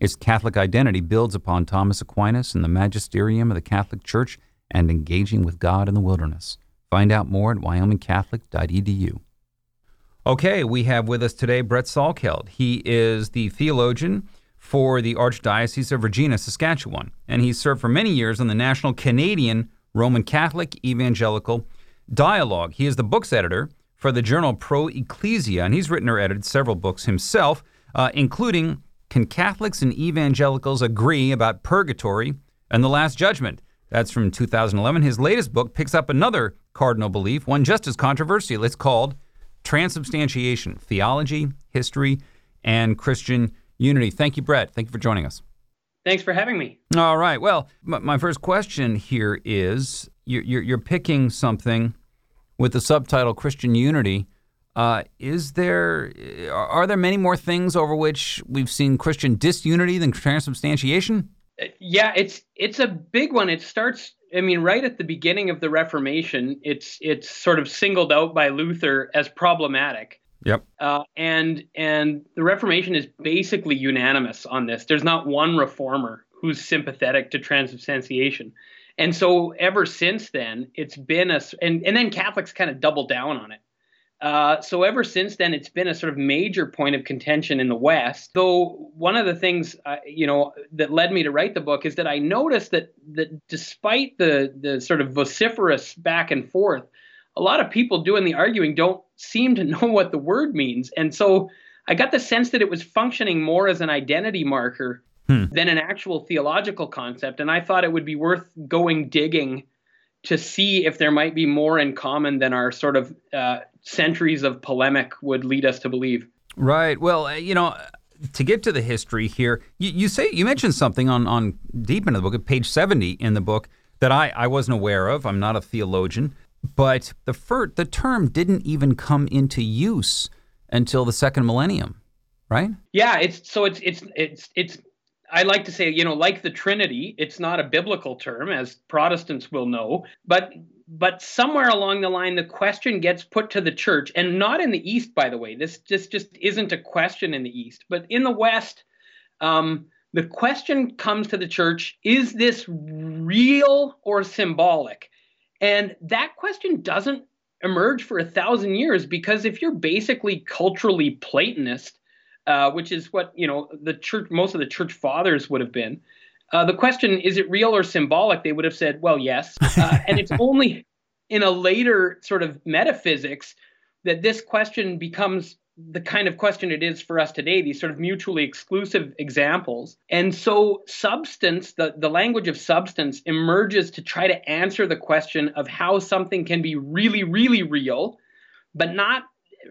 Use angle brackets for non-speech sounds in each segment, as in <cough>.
Its Catholic identity builds upon Thomas Aquinas and the magisterium of the Catholic Church and engaging with God in the wilderness. Find out more at wyomingcatholic.edu. Okay, we have with us today Brett Salkeld. He is the theologian for the Archdiocese of Regina, Saskatchewan, and he's served for many years on the National Canadian Roman Catholic Evangelical Dialogue. He is the books editor for the journal Pro Ecclesia, and he's written or edited several books himself, uh, including can Catholics and evangelicals agree about purgatory and the Last Judgment? That's from 2011. His latest book picks up another cardinal belief, one just as controversial. It's called Transubstantiation Theology, History, and Christian Unity. Thank you, Brett. Thank you for joining us. Thanks for having me. All right. Well, my first question here is you're, you're picking something with the subtitle Christian Unity uh, is there are there many more things over which we've seen Christian disunity than transubstantiation? Uh, yeah, it's it's a big one. It starts, I mean, right at the beginning of the Reformation. It's it's sort of singled out by Luther as problematic. Yep. Uh, and and the Reformation is basically unanimous on this. There's not one reformer who's sympathetic to transubstantiation. And so ever since then, it's been a and and then Catholics kind of double down on it. Uh, so ever since then, it's been a sort of major point of contention in the West. Though one of the things uh, you know that led me to write the book is that I noticed that that despite the the sort of vociferous back and forth, a lot of people doing the arguing don't seem to <laughs> know what the word means, and so I got the sense that it was functioning more as an identity marker hmm. than an actual theological concept. And I thought it would be worth going digging to see if there might be more in common than our sort of uh, centuries of polemic would lead us to believe. Right. Well, uh, you know, to get to the history here, you, you, say you mentioned something on on deep into the book, at page seventy in the book that I I wasn't aware of. I'm not a theologian, but the fir- the term didn't even come into use until the second millennium, right? Yeah. It's so it's it's it's it's. I like to say, you know, like the Trinity, it's not a biblical term, as Protestants will know, but but somewhere along the line the question gets put to the church and not in the east by the way. This just just isn't a question in the east but in the west um, the question comes to the church is this real or symbolic? And that question doesn't emerge for a thousand years because if you're basically culturally platonist uh, which is what you know the church most of the church fathers would have been uh, the question, is it real or symbolic? They would have said, well, yes. <laughs> Uh, and it's only in a later sort of metaphysics that this question becomes the kind of question it is for us today, these sort of mutually exclusive examples. And so, substance, the, the language of substance, emerges to try to answer the question of how something can be really, really real, but not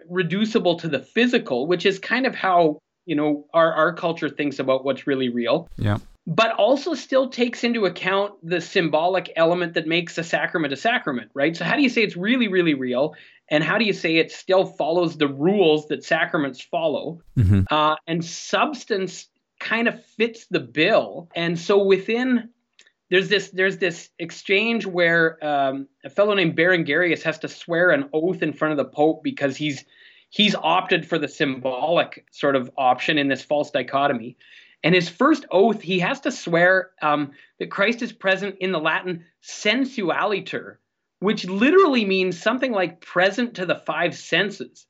reducible to the physical, which is kind of how you know our, our culture thinks about what's really real. Yeah but also still takes into account the symbolic element that makes a sacrament a sacrament, right? So, how do you say it's really, really real? And how do you say it still follows the rules that sacraments follow? Mm-hmm. Uh, and substance kind of fits the bill. And so, within there's this there's this exchange where um, a fellow named Berengarius has to swear an oath in front of the Pope because he's he's opted for the symbolic sort of option in this false dichotomy. And his first oath, he has to swear um, that Christ is present in the Latin sensualiter, which literally means something like present to the five senses,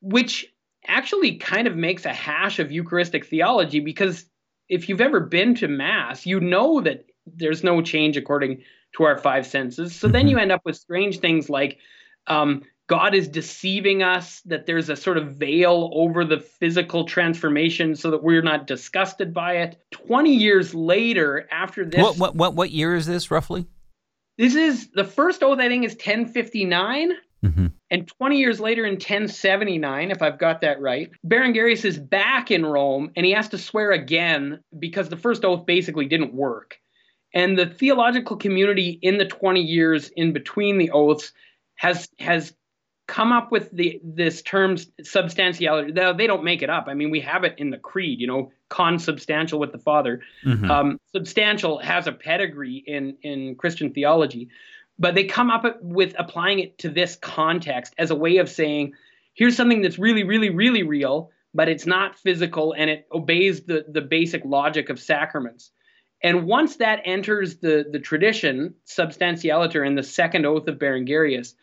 which actually kind of makes a hash of Eucharistic theology because if you've ever been to Mass, you know that there's no change according to our five senses. So mm-hmm. then you end up with strange things like um, God is deceiving us, that there's a sort of veil over the physical transformation so that we're not disgusted by it. 20 years later, after this. What, what, what, what year is this roughly? This is the first oath, I think, is 1059. Mm-hmm. And 20 years later, in 1079, if I've got that right, Berengarius is back in Rome and he has to swear again because the first oath basically didn't work. And the theological community in the 20 years in between the oaths has has come up with the this term substantialiter. Now, They don't make it up. I mean, we have it in the creed. You know, consubstantial with the Father. Mm-hmm. Um, substantial has a pedigree in in Christian theology, but they come up with applying it to this context as a way of saying, here's something that's really, really, really real, but it's not physical and it obeys the the basic logic of sacraments. And once that enters the the tradition, substantialiter in the second oath of Berengarius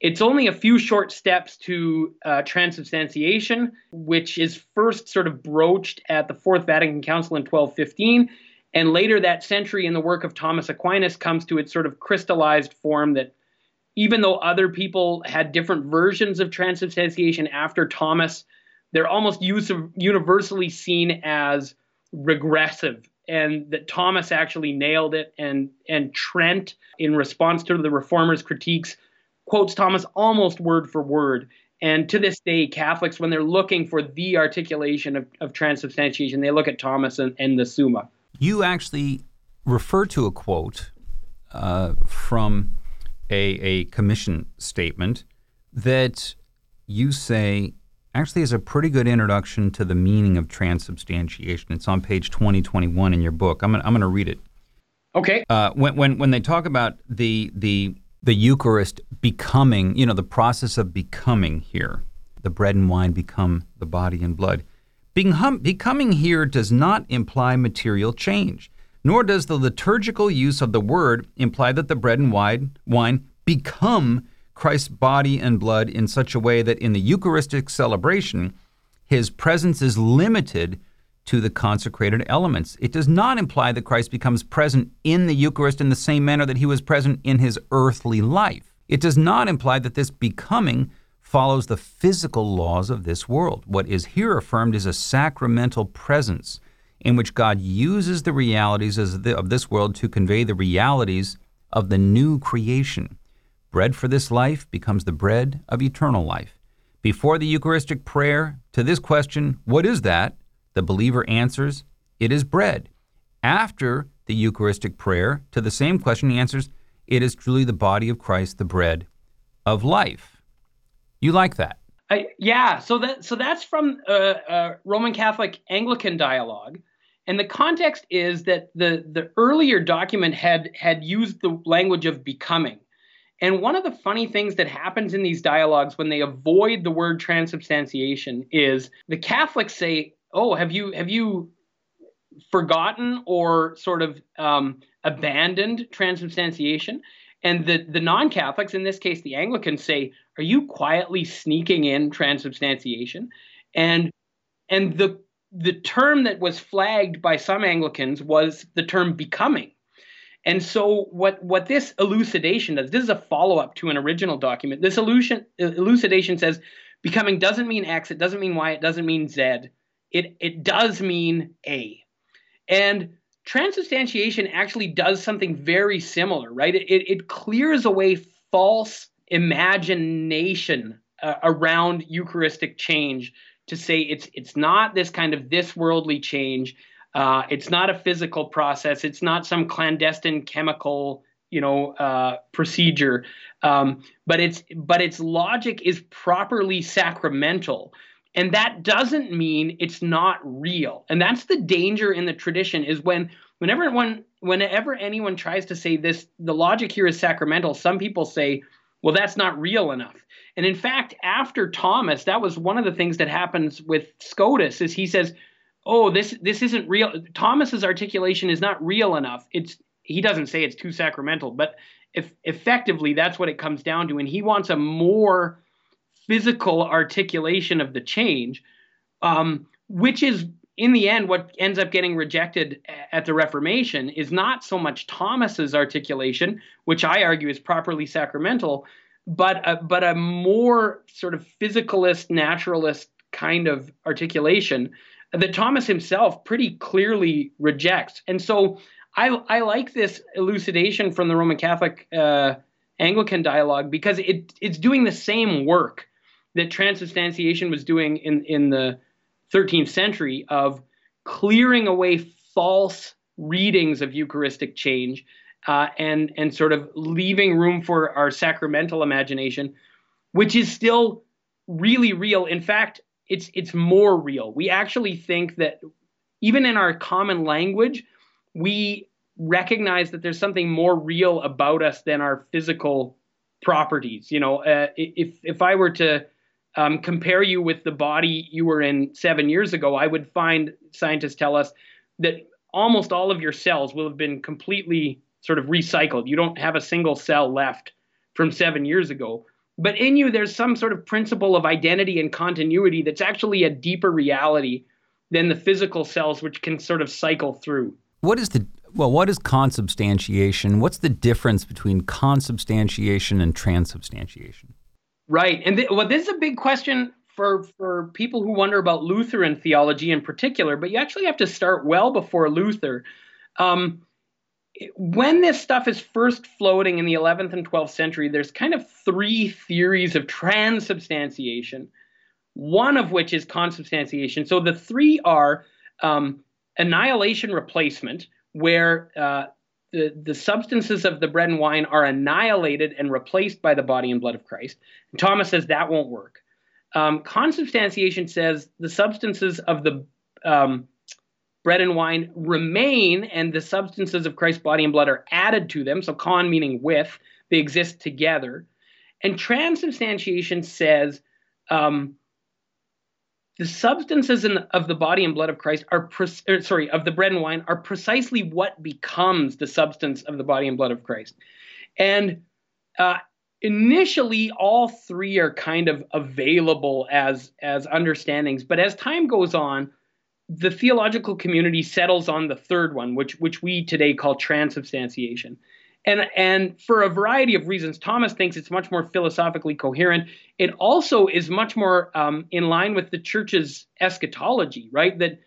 it's only a few short steps to uh, transubstantiation, which is first sort of broached at the Fourth Lateran Council in 1215. And later that century, in the work of Thomas Aquinas, comes to its sort of crystallized form that even though other people had different versions of transubstantiation after Thomas, they're almost universally seen as regressive and that Thomas actually nailed it and and Trent in response to the reformers critiques quotes Thomas almost word for word. And to this day, Catholics, when they're looking for the articulation of, of transubstantiation, they look at Thomas and, and the Summa. You actually refer to a quote uh, from a, a commission statement that you say actually is a pretty good introduction to the meaning of transubstantiation. It's on page 2021 in your book. I'm, I'm going to read it. Okay. Uh, when, when, when they talk about the, the the Eucharist becoming, you know, the process of becoming here. The bread and wine become the body and blood. Being hum, becoming here does not imply material change, nor does the liturgical use of the word imply that the bread and wine, wine become Christ's body and blood in such a way that in the Eucharistic celebration, his presence is limited to the consecrated elements. It does not imply that Christ becomes present in the Eucharist in the same manner that he was present in his earthly life. It does not imply that this becoming follows the physical laws of this world. What is here affirmed is a sacramental presence in which God uses the realities of this world to convey the realities of the new creation. Bread for this life becomes the bread of eternal life. Before the Eucharistic prayer, to this question, what is that? The believer answers, It is bread. After the Eucharistic prayer, to the same question, he answers, It is truly the body of Christ, the bread of life. You like that? Yeah. So that so that's from uh, uh, Roman Catholic Anglican dialogue, and the context is that the the earlier document had had used the language of becoming. And one of the funny things that happens in these dialogues when they avoid the word transubstantiation is the Catholics say, oh, have you have you forgotten or sort of um, abandoned transubstantiation? And the, the non Catholics, in this case the Anglicans, say, Are you quietly sneaking in transubstantiation? And and the the term that was flagged by some Anglicans was the term becoming. And so what what this elucidation does, this is a follow-up to an original document. This elucidation, says becoming doesn't mean X, it doesn't mean Y, it doesn't mean Z it it does mean A. And transubstantiation actually does something very similar, right? It, it, it clears away false imagination uh, around Eucharistic change to say it's it's not this kind of this worldly change. Uh, it's not a physical process. It's not some clandestine chemical, you know, uh, procedure. Um, but it's but its logic is properly sacramental. And that doesn't mean it's not real. And that's the danger in the tradition is when whenever one whenever anyone tries to say this the logic here is sacramental, some people say, well, that's not real enough. And in fact, after Thomas, that was one of the things that happens with Scotus is he says, "Oh, this this isn't real. Thomas's articulation is not real enough. It's he doesn't say it's too sacramental, but if effectively that's what it comes down to and he wants a more physical articulation of the change, um, which is in the end, what ends up getting rejected at the Reformation is not so much Thomas's articulation, which I argue is properly sacramental, but a, but a more sort of physicalist, naturalist kind of articulation that Thomas himself pretty clearly rejects. And so I, I like this elucidation from the Roman Catholic uh, Anglican dialogue because it, it's doing the same work that transubstantiation was doing in, in the 13th century of clearing away false readings of Eucharistic change uh, and and sort of leaving room for our sacramental imagination, which is still really real. In fact, it's it's more real. We actually think that even in our common language, we recognize that there's something more real about us than our physical properties. You know, uh, if if I were to um, compare you with the body you were in seven years ago, I would find scientists tell us that almost all of your cells will have been completely sort of recycled. You don't have a single cell left from seven years ago. But in you, there's some sort of principle of identity and continuity that's actually a deeper reality than the physical cells, which can sort of cycle through. What is the well, what is consubstantiation? What's the difference between consubstantiation and transubstantiation? Right. And th- well, this is a big question for, for people who wonder about Lutheran theology in particular, but you actually have to start well before Luther. Um, when this stuff is first floating in the 11th and 12th century, there's kind of three theories of transubstantiation, one of which is consubstantiation. So the three are um, annihilation replacement, where uh, the, the substances of the bread and wine are annihilated and replaced by the body and blood of Christ. And Thomas says that won't work. Um, consubstantiation says the substances of the um, bread and wine remain, and the substances of Christ's body and blood are added to them. So, con meaning with, they exist together. And transubstantiation says um, the substances in, of the body and blood of Christ are, pre- er, sorry, of the bread and wine are precisely what becomes the substance of the body and blood of Christ. And uh, initially, all three are kind of available as as understandings, but as time goes on, the theological community settles on the third one, which which we today call transubstantiation. And, and for a variety of reasons, Thomas thinks it's much more philosophically coherent. It also is much more um, in line with the church's eschatology, right? That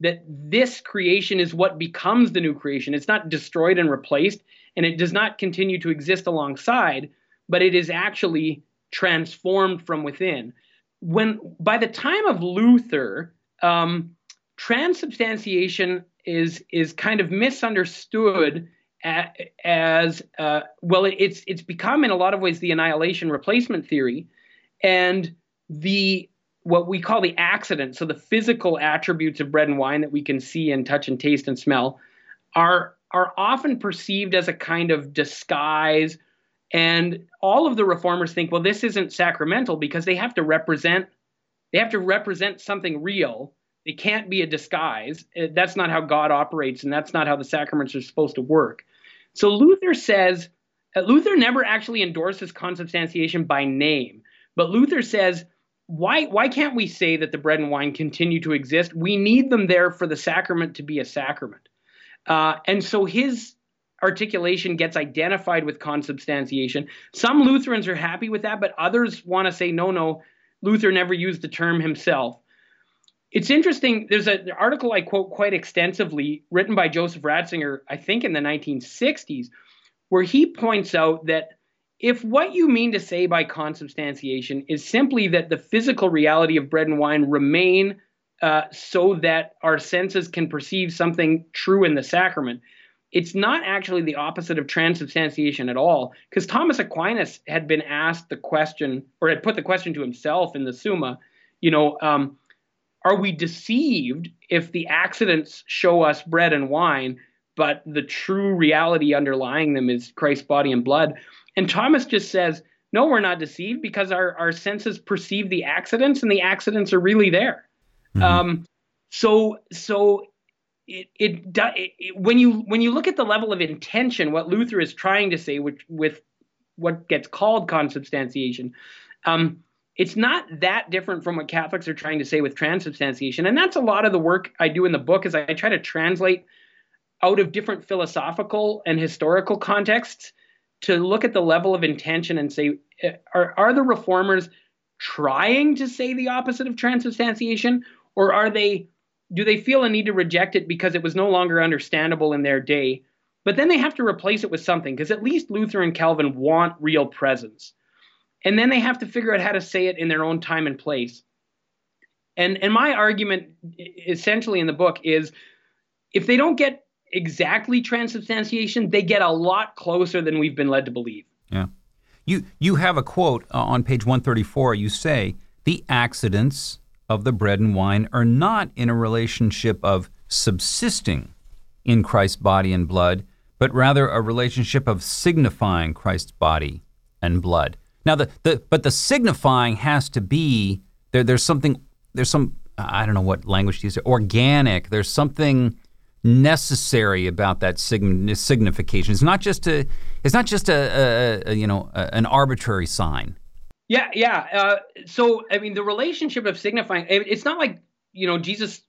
that this creation is what becomes the new creation. It's not destroyed and replaced, and it does not continue to exist alongside, but it is actually transformed from within. When by the time of Luther, um, transubstantiation is is kind of misunderstood as uh, well. It's it's become in a lot of ways the annihilation replacement theory, and the what we call the accident. So the physical attributes of bread and wine that we can see and touch and taste and smell are are often perceived as a kind of disguise. And all of the reformers think, well, this isn't sacramental because they have to represent they have to represent something real it can't be a disguise. That's not how God operates, and that's not how the sacraments are supposed to work. So Luther says, uh, Luther never actually endorses consubstantiation by name, but Luther says, why, why can't we say that the bread and wine continue to exist? We need them there for the sacrament to be a sacrament. Uh, and so his articulation gets identified with consubstantiation. Some Lutherans are happy with that, but others want to say, no, no, Luther never used the term himself. It's interesting. There's an article I quote quite extensively written by Joseph Ratzinger, I think in the 1960s, where he points out that if what you mean to say by consubstantiation is simply that the physical reality of bread and wine remain uh, so that our senses can perceive something true in the sacrament, it's not actually the opposite of transubstantiation at all. Because Thomas Aquinas had been asked the question, or had put the question to himself in the Summa, you know, um, are we deceived if the accidents show us bread and wine, but the true reality underlying them is Christ's body and blood? And Thomas just says, no, we're not deceived because our, our senses perceive the accidents and the accidents are really there. Mm-hmm. Um, so, so it, it, it, it, when you when you look at the level of intention, what Luther is trying to say, which with what gets called consubstantiation, um, it's not that different from what Catholics are trying to say with transubstantiation. And that's a lot of the work I do in the book is I try to translate out of different philosophical and historical contexts to look at the level of intention and say, eh, are, are the reformers trying to say the opposite of transubstantiation? Or are they do they feel a need to reject it because it was no longer understandable in their day? But then they have to replace it with something because at least Luther and Calvin want real presence and then they have to figure out how to say it in their own time and place. And and my argument essentially in the book is if they don't get exactly transubstantiation, they get a lot closer than we've been led to believe. Yeah. You you have a quote uh, on page 134 you say the accidents of the bread and wine are not in a relationship of subsisting in Christ's body and blood, but rather a relationship of signifying Christ's body and blood. Now, the, the but the signifying has to be there. There's something. There's some. I don't know what language to use. Organic. There's something necessary about that signification. It's not just a. It's not just a, a, a you know a, an arbitrary sign. Yeah, yeah. Uh, so I mean, the relationship of signifying. It's not like you know Jesus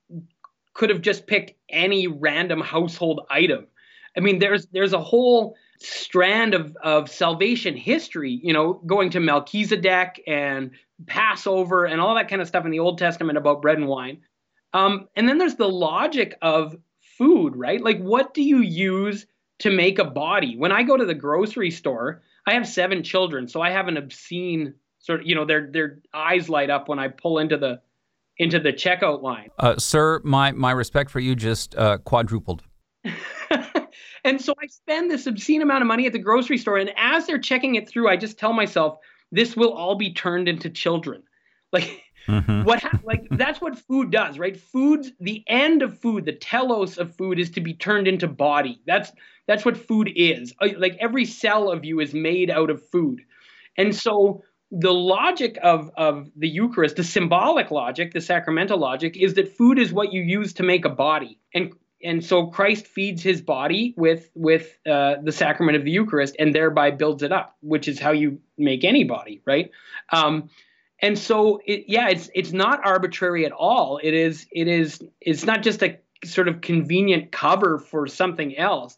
could have just picked any random household item. I mean, there's there's a whole strand of, of salvation history, you know, going to Melchizedek and Passover and all that kind of stuff in the Old Testament about bread and wine. Um, and then there's the logic of food, right? Like, what do you use to make a body? When I go to the grocery store, I have seven children, so I have an obscene sort of, you know, their their eyes light up when I pull into the into the checkout line. Uh, sir, my my respect for you just uh, quadrupled. And so I spend this obscene amount of money at the grocery store. And as they're checking it through, I just tell myself, this will all be turned into children. <laughs> Like, mm-hmm. what ha- like that's what food does, right? Food's the end of food, the telos of food is to be turned into body. That's that's what food is. Uh, like every cell of you is made out of food. And so the logic of, of the Eucharist, the symbolic logic, the sacramental logic, is that food is what you use to make a body. And and so Christ feeds his body with with uh, the sacrament of the Eucharist, and thereby builds it up, which is how you make any body, right? Um, and so, it, yeah, it's it's not arbitrary at all. It is it is it's not just a sort of convenient cover for something else.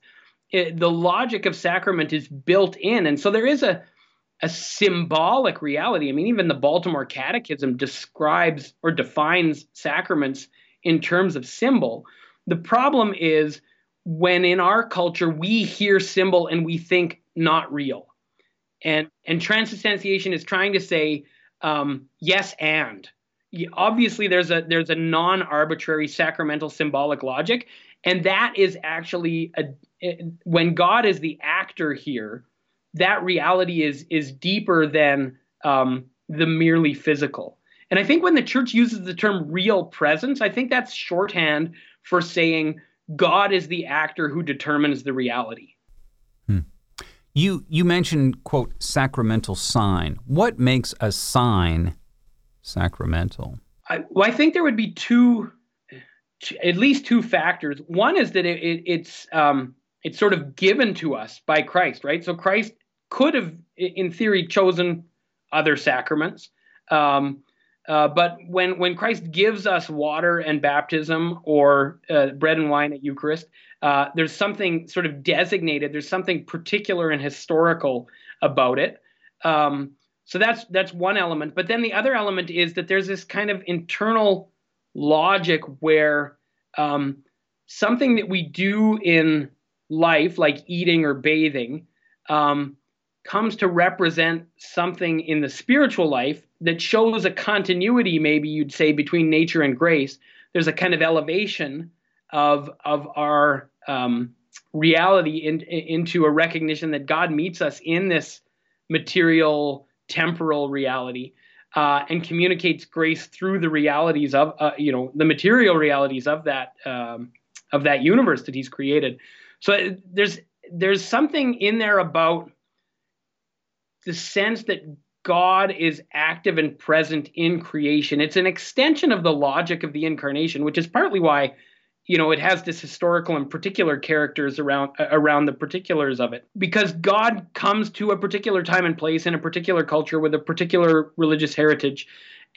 It, the logic of sacrament is built in, and so there is a a symbolic reality. I mean, even the Baltimore Catechism describes or defines sacraments in terms of symbol. The problem is when in our culture we hear symbol and we think not real. And and transubstantiation is trying to say um, yes and. Obviously, there's a there's a non-arbitrary sacramental symbolic logic, and that is actually a, when God is the actor here. That reality is is deeper than um, the merely physical. And I think when the church uses the term real presence, I think that's shorthand for saying God is the actor who determines the reality. Hmm. You you mentioned quote sacramental sign. What makes a sign sacramental? I, well, I think there would be two, at least two factors. One is that it, it, it's um, it's sort of given to us by Christ, right? So Christ could have, in theory, chosen other sacraments. Um, uh, but when when Christ gives us water and baptism or uh, bread and wine at Eucharist, uh, there's something sort of designated. There's something particular and historical about it. Um, so that's that's one element. But then the other element is that there's this kind of internal logic where um, something that we do in life, like eating or bathing, um, comes to represent something in the spiritual life that shows a continuity, maybe you'd say, between nature and grace. There's a kind of elevation of of our um, reality in, into a recognition that God meets us in this material, temporal reality. Uh, and communicates grace through the realities of uh, you know the material realities of that um, of that universe that he's created. So uh, there's there's something in there about the sense that God is active and present in creation. It's an extension of the logic of the incarnation, which is partly why you know it has this historical and particular characters around uh, around the particulars of it. Because god comes to a particular time and place in a particular culture with a particular religious heritage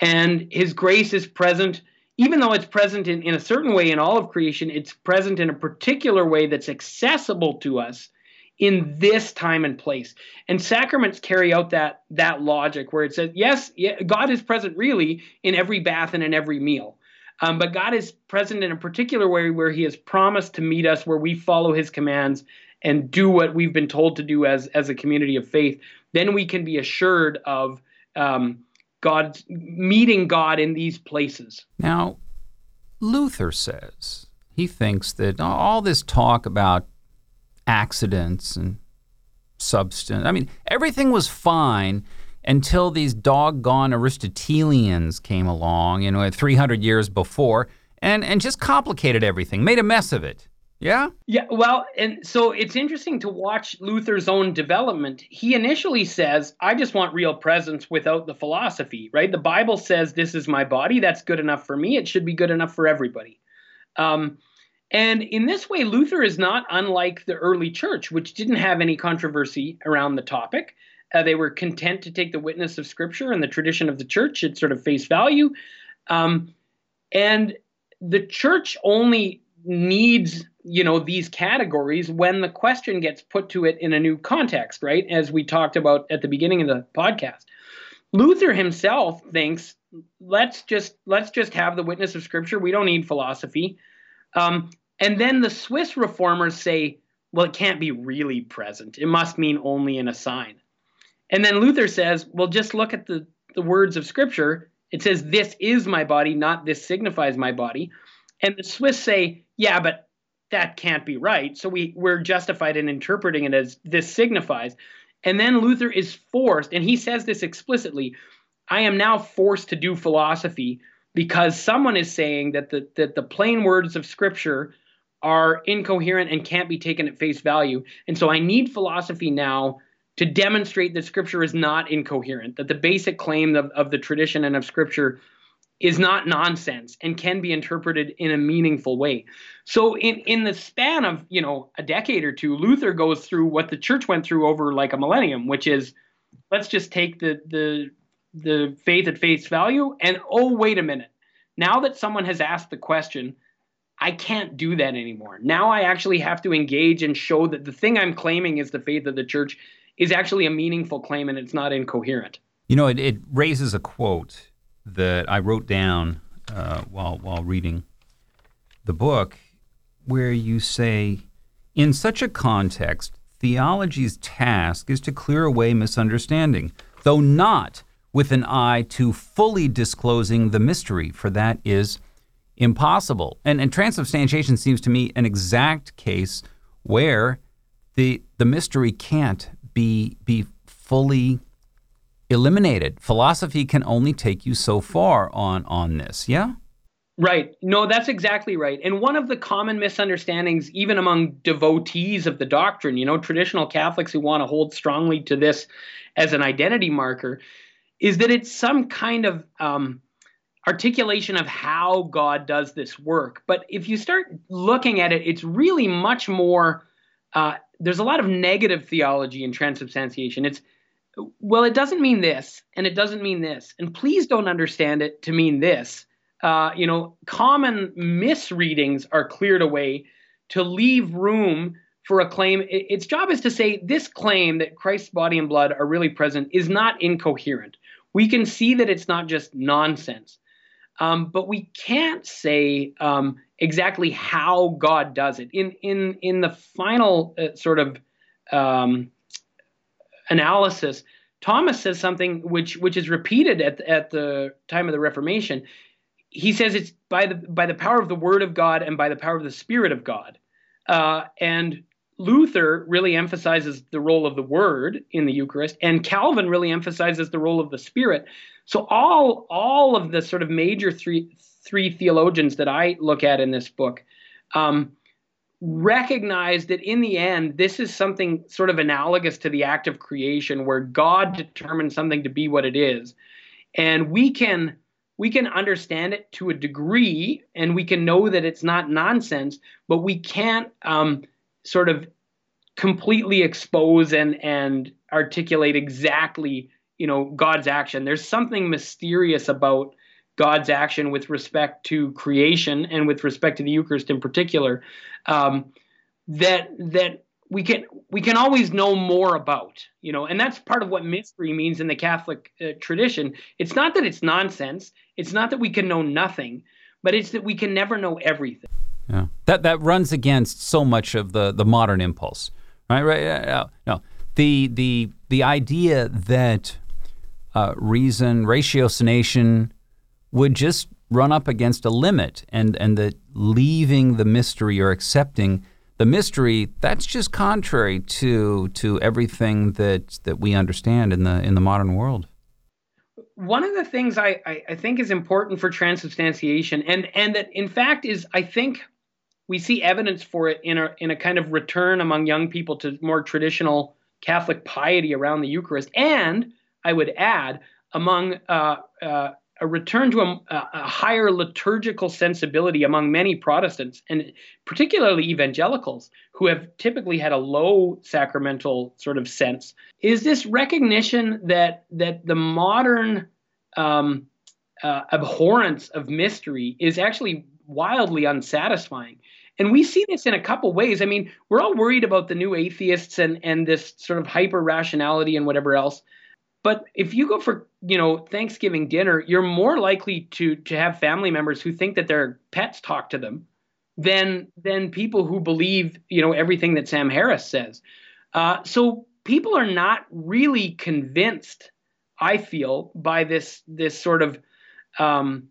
and his grace is present. Even though it's present in, in a certain way in all of creation it's present in a particular way that's accessible to us in this time and place and sacraments carry out that that logic where it says yes yeah, god is present really in every bath and in every meal um, but God is present in a particular way where He has promised to meet us, where we follow His commands and do what we've been told to do as as a community of faith. Then we can be assured of um, God meeting God in these places. Now, Luther says he thinks that all this talk about accidents and substance, I mean, everything was fine until these doggone Aristotelians came along, you know, 300 years before, and, and just complicated everything, made a mess of it. Yeah? Yeah, well, and so it's interesting to watch Luther's own development. He initially says, I just want real presence without the philosophy, right? The Bible says, This is my body. That's good enough for me. It should be good enough for everybody. Um, and in this way, Luther is not unlike the early church, which didn't have any controversy around the topic. Uh, they were content to take the witness of Scripture and the tradition of the church at sort of face value. Um, and the church only needs you know these categories when the question gets put to it in a new context right as we talked about at the beginning of the podcast luther himself thinks let's just let's just have the witness of scripture we don't need philosophy um, and then the swiss reformers say well it can't be really present it must mean only in a sign and then Luther says, well, just look at the, the words of Scripture. It says, this is my body, not this signifies my body. And the Swiss say, yeah, but that can't be right. So we, we're justified in interpreting it as this signifies. And then Luther is forced, and he says this explicitly I am now forced to do philosophy because someone is saying that the, that the plain words of Scripture are incoherent and can't be taken at face value. And so I need philosophy now to demonstrate that scripture is not incoherent, that the basic claim of, of the tradition and of scripture is not nonsense and can be interpreted in a meaningful way. So in in the span of, you know, a decade or two, Luther goes through what the church went through over like a millennium, which is let's just take the the the faith at face value and oh wait a minute. Now that someone has asked the question, I can't do that anymore. Now I actually have to engage and show that the thing I'm claiming is the faith of the church is actually a meaningful claim and it's not incoherent. You know, it, it raises a quote that I wrote down uh, while while reading the book, where you say, in such a context, theology's task is to clear away misunderstanding, though not with an eye to fully disclosing the mystery, for that is impossible. And, and transubstantiation seems to me an exact case where the the mystery can't be be fully eliminated. Philosophy can only take you so far on on this. Yeah? Right. No, that's exactly right. And one of the common misunderstandings, even among devotees of the doctrine, you know, traditional Catholics who want to hold strongly to this as an identity marker, is that it's some kind of um, articulation of how God does this work. But if you start looking at it, it's really much more uh, there's a lot of negative theology in transubstantiation. It's well, it doesn't mean this, and it doesn't mean this, and please don't understand it to mean this. Uh, you know, common misreadings are cleared away to leave room for a claim. Its job is to say this claim that Christ's body and blood are really present is not incoherent. We can see that it's not just nonsense. Um, but we can't say um, exactly how God does it. In in in the final uh, sort of um, analysis, Thomas says something which which is repeated at at the time of the Reformation. He says it's by the by the power of the Word of God and by the power of the Spirit of God. Uh, and Luther really emphasizes the role of the Word in the Eucharist, and Calvin really emphasizes the role of the Spirit. So all all of the sort of major three three theologians that I look at in this book um, recognize that in the end, this is something sort of analogous to the act of creation, where God determines something to be what it is, and we can we can understand it to a degree and we can know that it's not nonsense, but we can't um, sort of completely expose and and articulate exactly you know God's action. There's something mysterious about God's action with respect to creation and with respect to the Eucharist in particular um, that that we can we can always know more about you know and that's part of what mystery means in the catholic uh, tradition. It's not that it's nonsense. It's not that we can know nothing but it's that we can never know everything. Yeah. That that runs against so much of the the modern impulse right? Right uh, no. The the the idea that uh, reason ratiocination would just run up against a limit and and that leaving the mystery or accepting the mystery that's just contrary to to everything that that we understand in the in the modern world. One of the things I, I, I think is important for transubstantiation and and that in fact is I think we see evidence for it in a in a kind of return among young people to more traditional Catholic piety around the Eucharist, and I would add among uh, uh, a return to a, a, higher liturgical sensibility among many Protestants, and particularly evangelicals, who have typically had a low sacramental sort of sense, is this recognition that that the modern um, uh, abhorrence of mystery is actually wildly unsatisfying. And we see this in a couple ways. I mean, we're all worried about the new atheists and and this sort of hyper rationality and whatever else. But if you go for, you know, Thanksgiving dinner, you're more likely to to have family members who think that their pets talk to them than than people who believe, you know, everything that Sam Harris says. Uh, so people are not really convinced, I feel, by this this sort of um,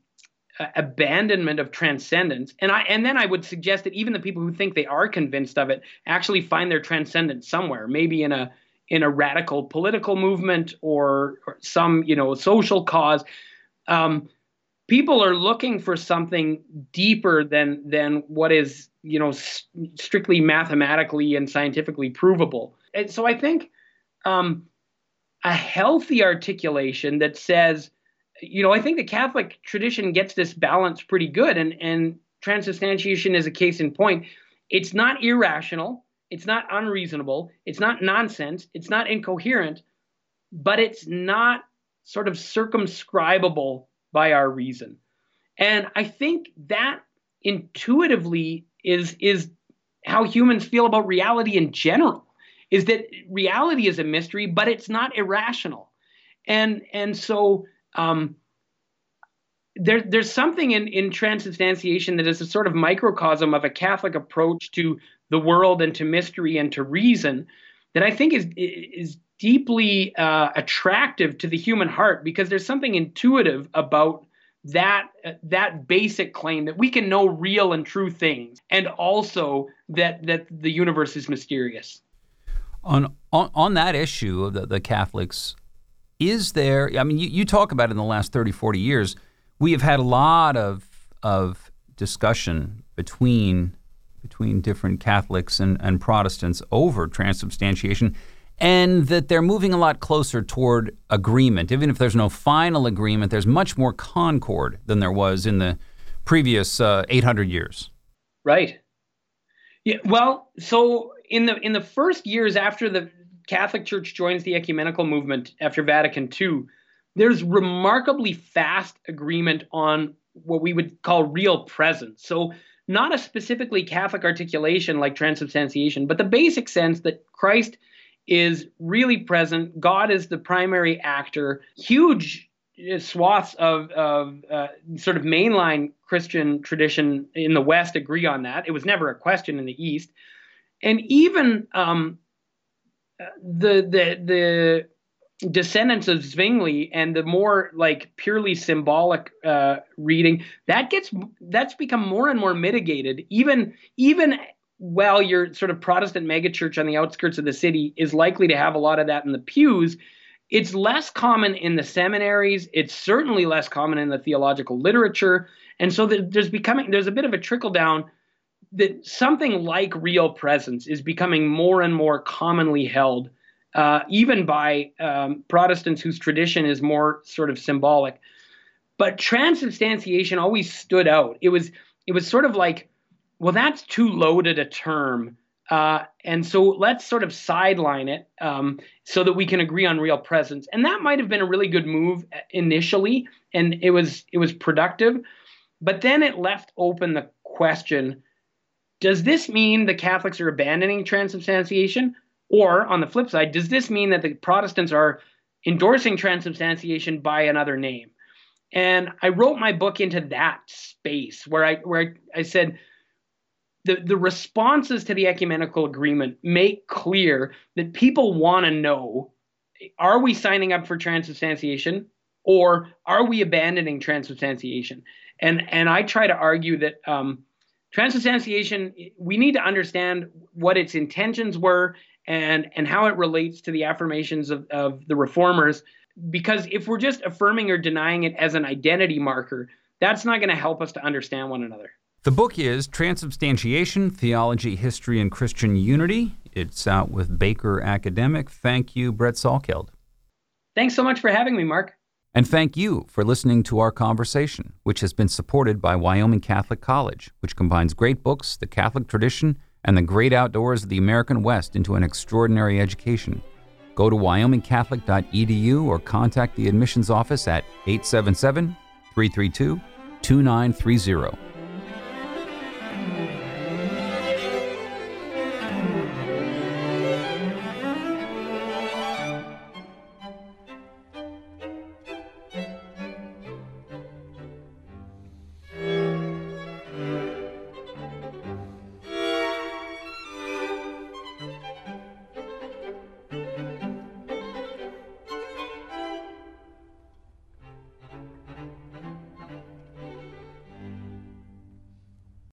abandonment of transcendence. And I and then I would suggest that even the people who think they are convinced of it actually find their transcendence somewhere, maybe in a in a radical political movement or, or some you know social cause. Um, people are looking for something deeper than than what is you know strictly mathematically and scientifically provable. And so I think um, a healthy articulation that says, you know, I think the Catholic tradition gets this balance pretty good, and and transubstantiation is a case in point. It's not irrational it's not unreasonable. It's not nonsense. It's not incoherent, but it's not sort of circumscribable by our reason. And I think that intuitively is is how humans feel about reality in general is that reality is a mystery but it's not irrational and and so um, there, there's something in, in transubstantiation that is a sort of microcosm of a Catholic approach to the world and to mystery and to reason that I think is is deeply uh, attractive to the human heart because there's something intuitive about that uh, that basic claim that we can know real and true things and also that that the universe is mysterious. On on, on that issue of the, the catholics is there i mean you, you talk about in the last 30 40 years we have had a lot of of discussion between between different Catholics and, and Protestants over transubstantiation, and that they're moving a lot closer toward agreement. Even if there's no final agreement, there's much more concord than there was in the previous uh, 800 years. Right. Yeah. Well, so in the in the first years after the Catholic Church joins the ecumenical movement after Vatican II, there's remarkably fast agreement on what we would call real presence. So not a specifically Catholic articulation like transubstantiation, but the basic sense that Christ is really present. God is the primary actor. Huge swaths of, of uh, sort of mainline Christian tradition in the West agree on that. It was never a question in the East. And even um, uh, the, the, the descendants of Zwingli and the more like purely symbolic uh, reading that gets that's become more and more mitigated. Even even while your sort of Protestant megachurch on the outskirts of the city is likely to have a lot of that in the pews it's less common in the seminaries. It's certainly less common in the theological literature. And so there's becoming there's a bit of a trickle down that something like real presence is becoming more and more commonly held uh, even by um, Protestants whose tradition is more sort of symbolic. But transubstantiation always stood out. It was it was sort of like, well, that's too loaded a term. Uh, and so let's sort of sideline it um, so that we can agree on real presence. And that might have been a really good move initially, and it was it was productive. But then it left open the question: Does this mean the Catholics are abandoning transubstantiation, or on the flip side, does this mean that the Protestants are endorsing transubstantiation by another name? And I wrote my book into that space where I where I, said the, the responses to the ecumenical agreement make clear that people want to know are we signing up for transubstantiation or are we abandoning transubstantiation? And and I try to argue that um, transubstantiation we need to understand what its intentions were and and how it relates to the affirmations of, of the reformers because if we're just affirming or denying it as an identity marker, that's not going to help us to understand one another. The book is Transubstantiation Theology, History, and Christian Unity. It's out with Baker Academic. Thank you, Brett Salkeld. Thanks so much for having me, Mark. And thank you for listening to our conversation, which has been supported by Wyoming Catholic College, which combines great books, the Catholic tradition, and the great outdoors of the American West into an extraordinary education. Go to wyomingcatholic.edu or contact the admissions office at 877 332 2930.